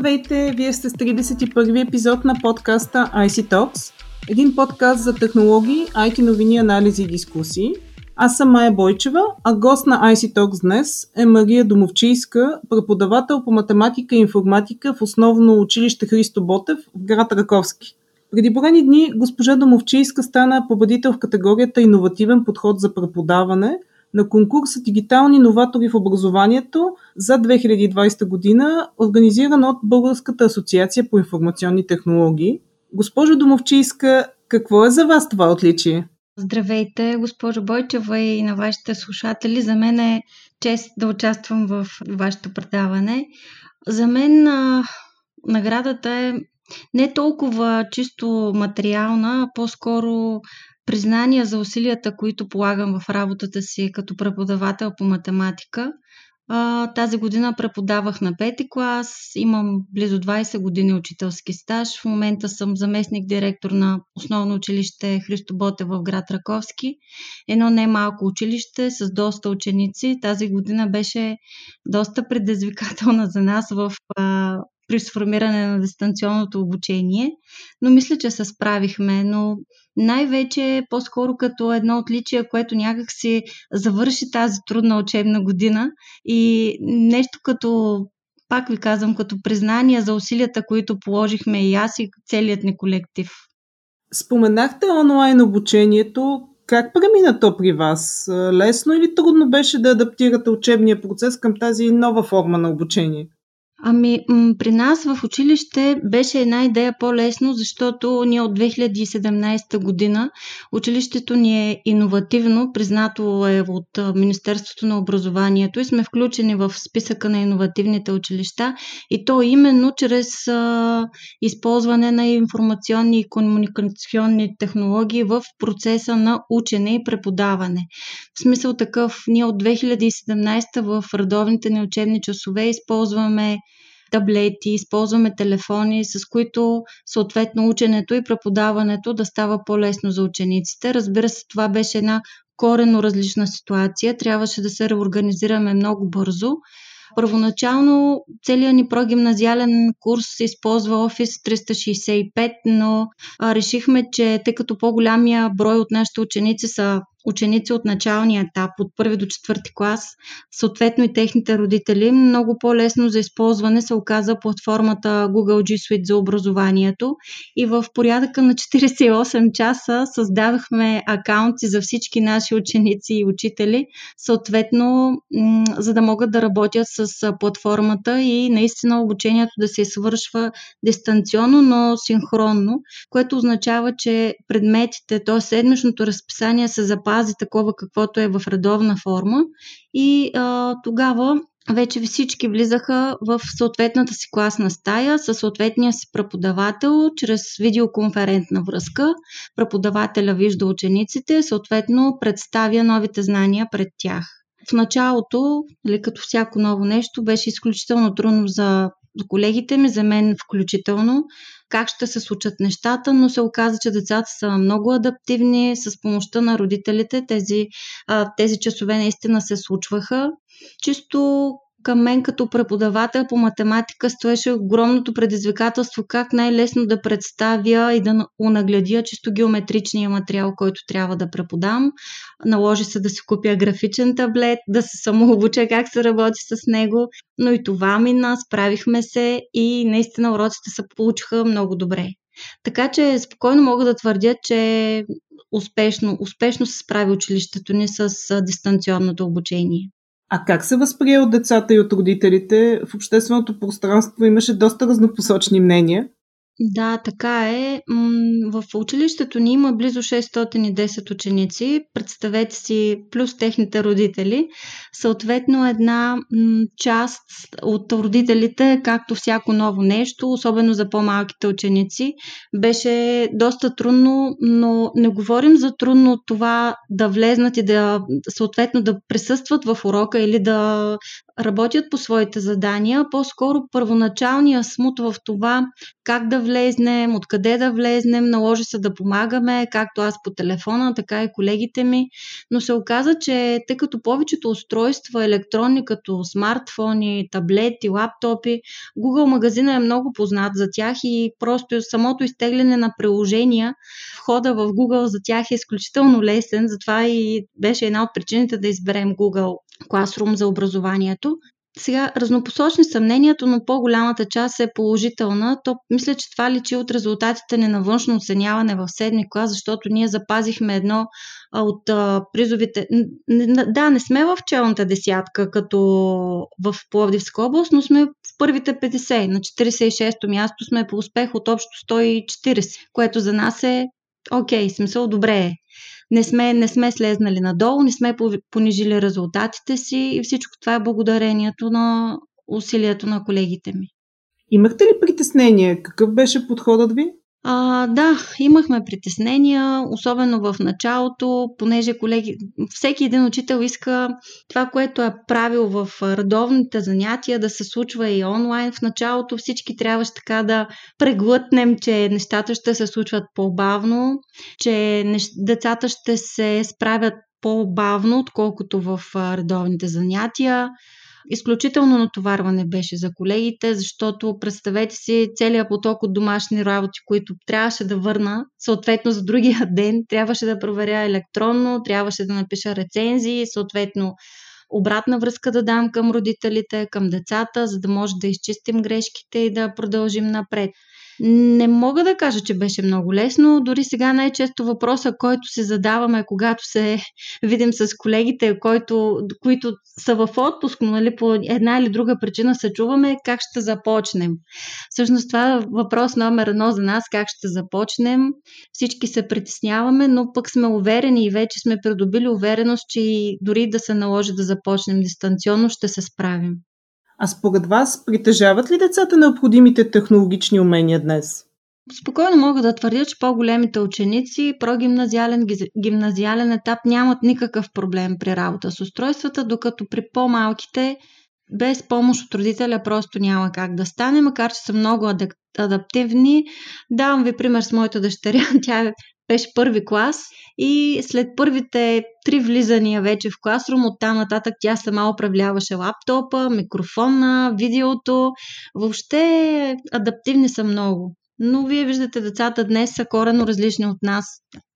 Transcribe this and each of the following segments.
Здравейте! Вие сте с 31 епизод на подкаста IC Talks, един подкаст за технологии, IT новини, анализи и дискусии. Аз съм Майя Бойчева, а гост на IC Talks днес е Мария Домовчийска, преподавател по математика и информатика в основно училище Христо Ботев в град Раковски. Преди броени дни госпожа Домовчийска стана победител в категорията Иновативен подход за преподаване – на конкурса Дигитални новатори в образованието за 2020 година, организиран от Българската асоциация по информационни технологии. Госпожо Домовчийска, какво е за вас това отличие? Здравейте, госпожо Бойчева и на вашите слушатели. За мен е чест да участвам в вашето предаване. За мен а, наградата е не толкова чисто материална, а по-скоро признания за усилията, които полагам в работата си като преподавател по математика. Тази година преподавах на пети клас, имам близо 20 години учителски стаж. В момента съм заместник директор на основно училище Христо Боте в град Раковски. Едно не малко училище с доста ученици. Тази година беше доста предизвикателна за нас в при сформиране на дистанционното обучение, но мисля, че се справихме. Но най-вече по-скоро като едно отличие, което някак си завърши тази трудна учебна година и нещо като пак ви казвам, като признание за усилията, които положихме и аз и целият ни колектив. Споменахте онлайн обучението. Как премина то при вас? Лесно или трудно беше да адаптирате учебния процес към тази нова форма на обучение? Ами, м- при нас в училище беше една идея по-лесно, защото ние от 2017 година училището ни е иновативно, признато е от Министерството на образованието и сме включени в списъка на иновативните училища и то именно чрез а, използване на информационни и комуникационни технологии в процеса на учене и преподаване. В смисъл такъв, ние от 2017 в редовните ни учебни часове използваме таблети, използваме телефони, с които съответно ученето и преподаването да става по-лесно за учениците. Разбира се, това беше една корено различна ситуация. Трябваше да се реорганизираме много бързо. Първоначално целият ни прогимназиален курс използва Office 365, но решихме, че тъй като по-голямия брой от нашите ученици са ученици от началния етап, от първи до четвърти клас, съответно и техните родители, много по-лесно за използване се оказа платформата Google G Suite за образованието и в порядъка на 48 часа създавахме акаунти за всички наши ученици и учители, съответно, за да могат да работят с платформата и наистина обучението да се свършва дистанционно, но синхронно, което означава, че предметите, т.е. седмичното разписание се запазва запази такова каквото е в редовна форма и а, тогава вече всички влизаха в съответната си класна стая със съответния си преподавател чрез видеоконферентна връзка. Преподавателя вижда учениците, съответно представя новите знания пред тях. В началото, нали, като всяко ново нещо, беше изключително трудно за колегите ми, за мен включително, как ще се случат нещата, но се оказа, че децата са много адаптивни с помощта на родителите. Тези, тези часове наистина се случваха. Чисто към мен като преподавател по математика стоеше огромното предизвикателство как най-лесно да представя и да унагледя чисто геометричния материал, който трябва да преподам. Наложи се да си купя графичен таблет, да се самообуча как се работи с него, но и това мина, справихме се и наистина уроците се получиха много добре. Така че спокойно мога да твърдя, че успешно, успешно се справи училището ни с дистанционното обучение. А как се възприе от децата и от родителите? В общественото пространство имаше доста разнопосочни мнения. Да, така е. В училището ни има близо 610 ученици. Представете си, плюс техните родители. Съответно, една част от родителите, както всяко ново нещо, особено за по-малките ученици, беше доста трудно, но не говорим за трудно това да влезнат и да съответно да присъстват в урока или да работят по своите задания, по-скоро първоначалния смут в това как да влезнем, откъде да влезнем, наложи се да помагаме, както аз по телефона, така и колегите ми. Но се оказа, че тъй като повечето устройства електронни, като смартфони, таблети, лаптопи, Google магазина е много познат за тях и просто самото изтегляне на приложения, входа в Google за тях е изключително лесен, затова и беше една от причините да изберем Google Classroom за образованието. Сега, разнопосочни съмнението, но по-голямата част е положителна. То, мисля, че това личи от резултатите ни на външно оценяване в седми клас, защото ние запазихме едно от а, призовите. Да, не сме в челната десятка, като в Пловдивска област, но сме в първите 50. На 46-то място сме по успех от общо 140, което за нас е окей, okay, смисъл добре е не сме, не сме слезнали надолу, не сме понижили резултатите си и всичко това е благодарението на усилието на колегите ми. Имахте ли притеснение? Какъв беше подходът ви? А, да, имахме притеснения, особено в началото, понеже колеги, всеки един учител иска това, което е правил в редовните занятия, да се случва и онлайн. В началото всички трябваше така да преглътнем, че нещата ще се случват по-бавно, че децата ще се справят по-бавно, отколкото в редовните занятия. Изключително натоварване беше за колегите, защото представете си целият поток от домашни работи, които трябваше да върна, съответно за другия ден трябваше да проверя електронно, трябваше да напиша рецензии, съответно обратна връзка да дам към родителите, към децата, за да може да изчистим грешките и да продължим напред. Не мога да кажа, че беше много лесно. Дори сега най-често въпроса, който се задаваме, когато се видим с колегите, който, които са в отпуск, но нали, по една или друга причина се чуваме, как ще започнем. Всъщност това е въпрос номер едно за нас, как ще започнем. Всички се притесняваме, но пък сме уверени и вече сме придобили увереност, че и дори да се наложи да започнем дистанционно, ще се справим. А според вас, притежават ли децата необходимите технологични умения днес? Спокойно мога да твърдя, че по-големите ученици, прогимназиален, гимназиален етап нямат никакъв проблем при работа с устройствата, докато при по-малките без помощ от родителя просто няма как да стане, макар че са много адаптивни. Давам ви пример с моята дъщеря. Тя беше първи клас и след първите три влизания вече в класрум, оттам нататък тя сама управляваше лаптопа, микрофона, видеото. Въобще адаптивни са много. Но вие виждате, децата днес са корено различни от нас.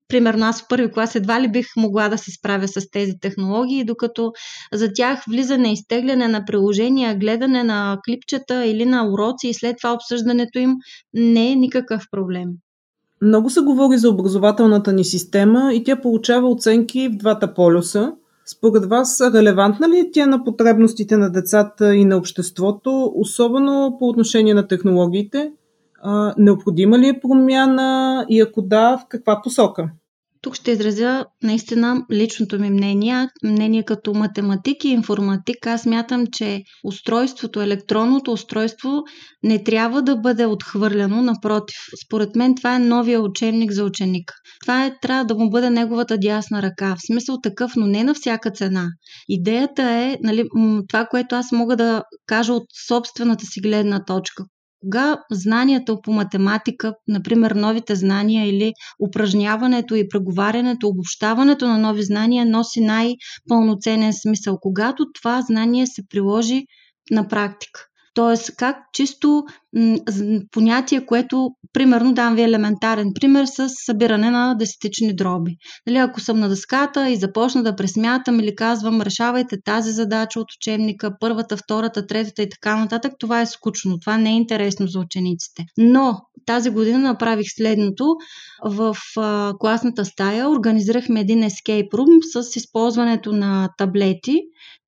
Примерно аз в първи клас едва ли бих могла да се справя с тези технологии, докато за тях влизане, изтегляне на приложения, гледане на клипчета или на уроци и след това обсъждането им не е никакъв проблем. Много се говори за образователната ни система и тя получава оценки в двата полюса. Според вас, релевантна ли е тя на потребностите на децата и на обществото, особено по отношение на технологиите? необходима ли е промяна и ако да, в каква посока? Тук ще изразя наистина личното ми мнение. Мнение като математик и информатик. Аз мятам, че устройството, електронното устройство не трябва да бъде отхвърляно. Напротив, според мен това е новия учебник за ученика. Това е, трябва да му бъде неговата дясна ръка. В смисъл такъв, но не на всяка цена. Идеята е, нали, това, което аз мога да кажа от собствената си гледна точка кога знанията по математика, например новите знания или упражняването и преговарянето, обобщаването на нови знания носи най-пълноценен смисъл, когато това знание се приложи на практика. Тоест, как чисто м- понятие, което, примерно, дам ви елементарен пример с събиране на десетични дроби. Нали, ако съм на дъската и започна да пресмятам или казвам, решавайте тази задача от учебника, първата, втората, третата и така нататък, това е скучно, това не е интересно за учениците. Но тази година направих следното. В а, класната стая организирахме един escape room с използването на таблети,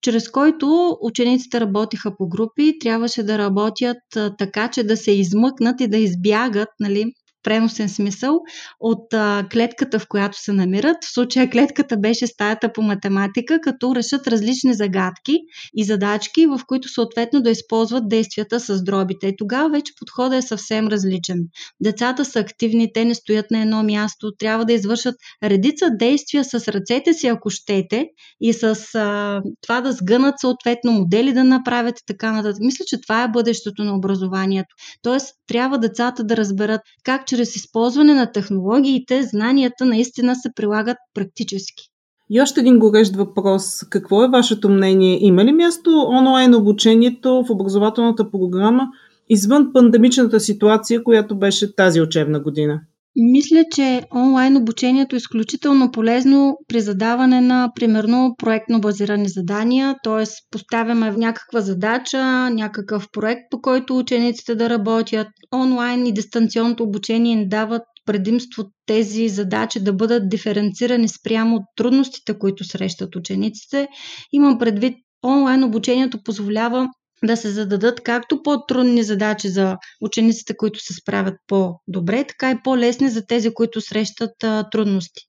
чрез който учениците работиха по групи, трябваше да работят така, че да се измъкнат и да избягат нали, преносен смисъл от а, клетката, в която се намират. В случая клетката беше стаята по математика, като решат различни загадки и задачки, в които съответно да използват действията с дробите. И тогава вече подходът е съвсем различен. Децата са активни, те не стоят на едно място, трябва да извършат редица действия с ръцете си, ако щете, и с а, това да сгънат съответно модели да направят и така нататък. Мисля, че това е бъдещето на образованието. Тоест, трябва децата да разберат как чрез използване на технологиите знанията наистина се прилагат практически. И още един горещ въпрос. Какво е вашето мнение? Има ли място онлайн обучението в образователната програма извън пандемичната ситуация, която беше тази учебна година? Мисля, че онлайн обучението е изключително полезно при задаване на, примерно, проектно базирани задания, т.е. поставяме някаква задача, някакъв проект, по който учениците да работят. Онлайн и дистанционното обучение ни дават предимство тези задачи да бъдат диференцирани спрямо трудностите, които срещат учениците. Имам предвид, онлайн обучението позволява да се зададат както по-трудни задачи за учениците, които се справят по-добре, така и по-лесни за тези, които срещат а, трудности.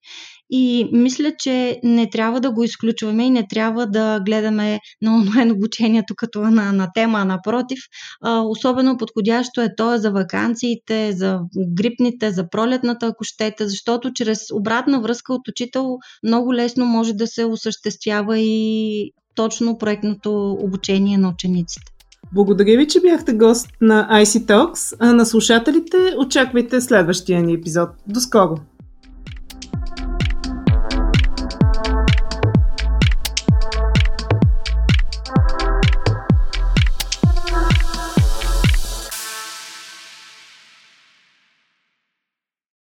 И мисля, че не трябва да го изключваме и не трябва да гледаме на онлайн обучението като на, на тема, напротив. А, особено подходящо е то за вакансиите, за грипните, за пролетната, ако щете, защото чрез обратна връзка от учител много лесно може да се осъществява и точно проектното обучение на учениците. Благодаря ви, че бяхте гост на IC Talks, а на слушателите очаквайте следващия ни епизод. До скоро!